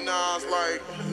used to harmonize like.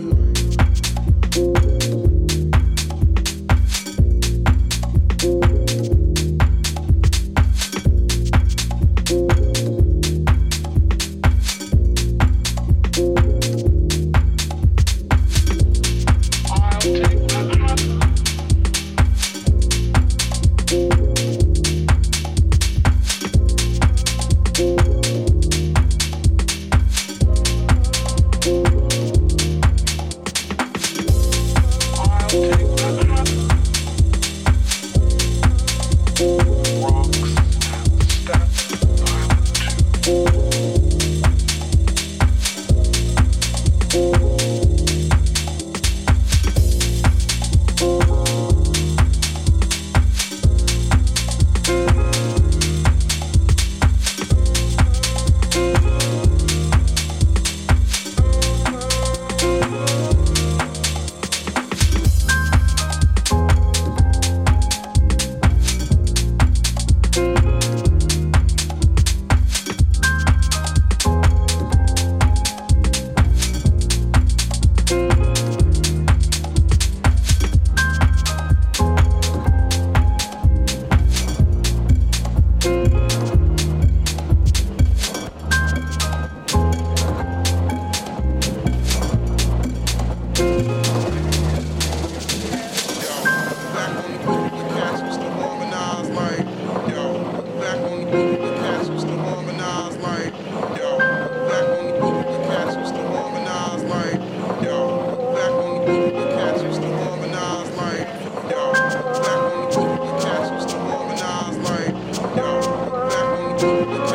Thank you.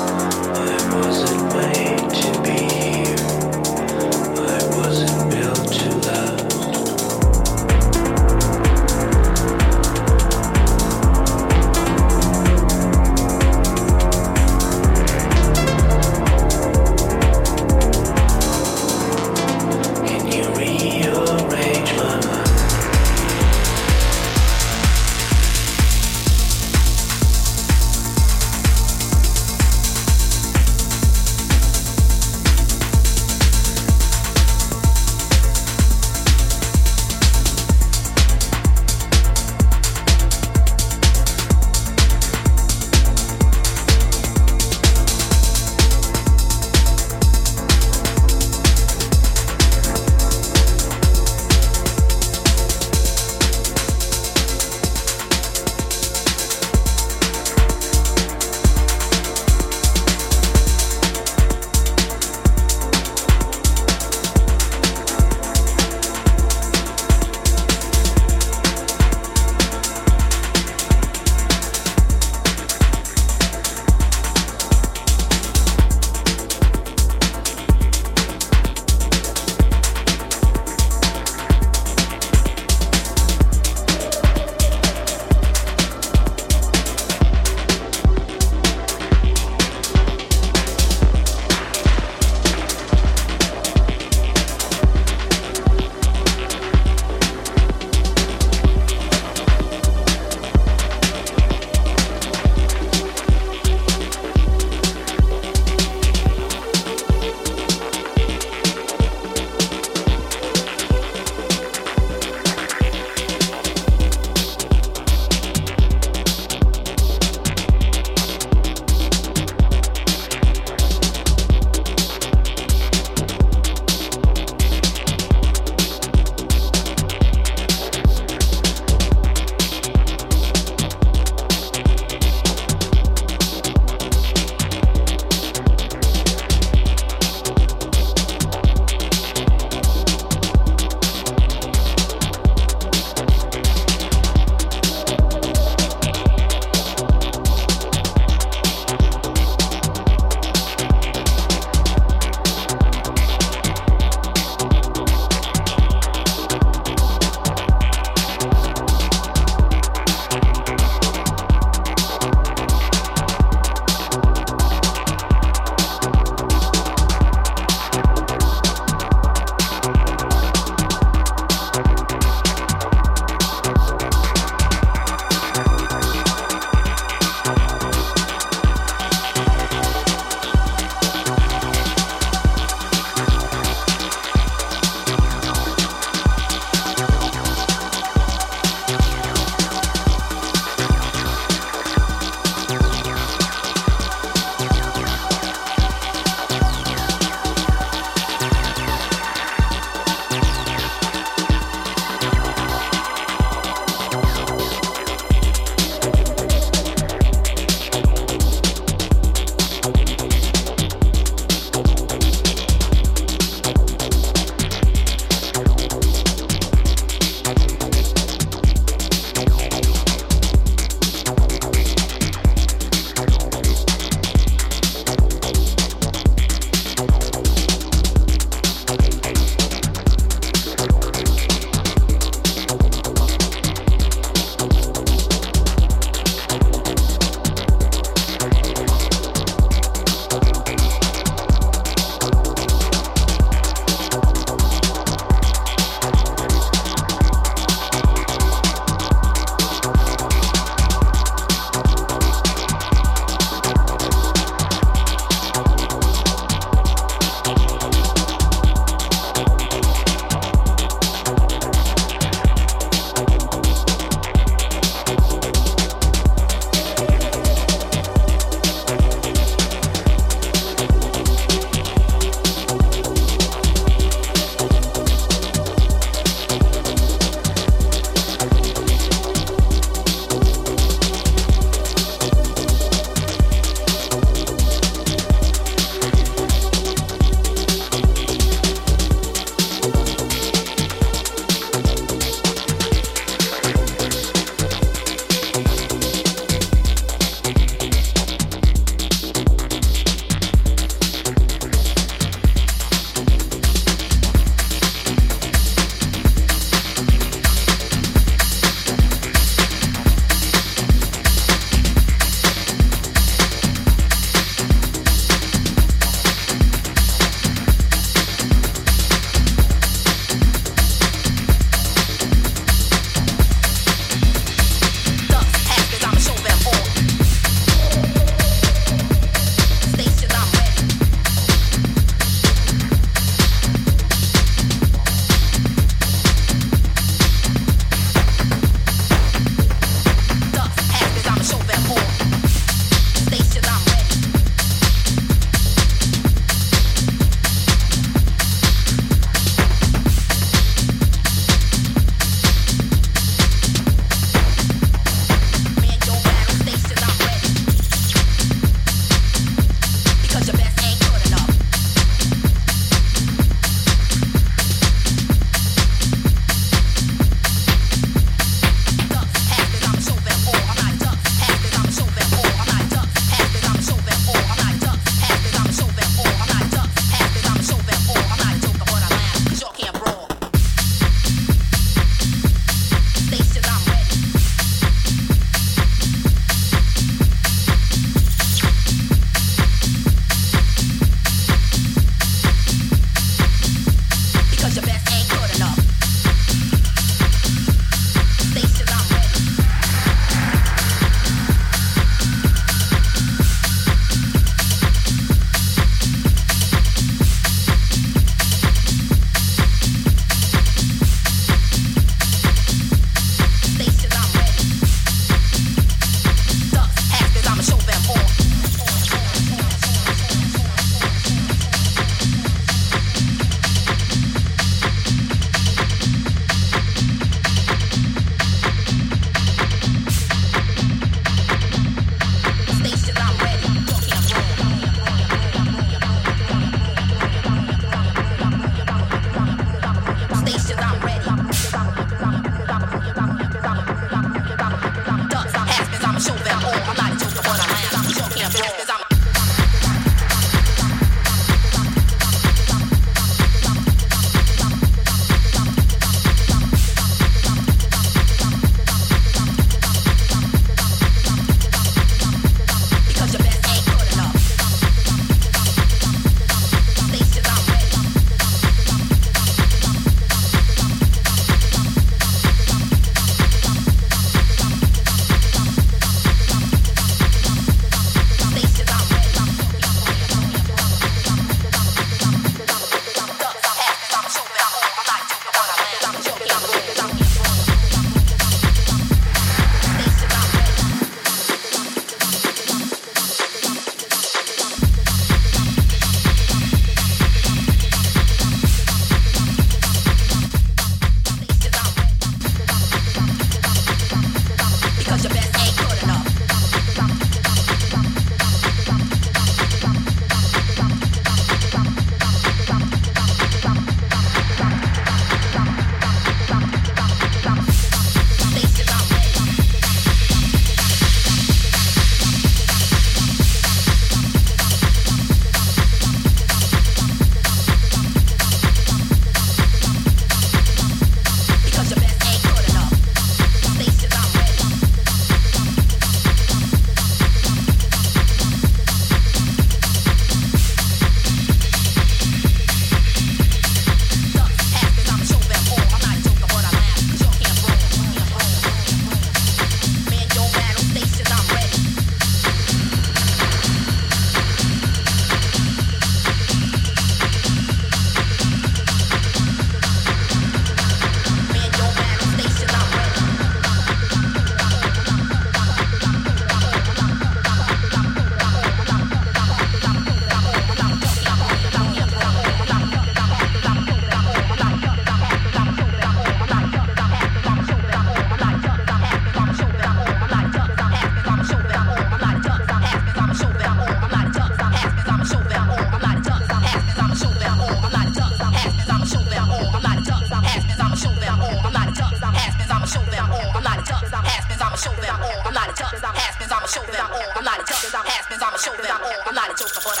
I'm not a joker, but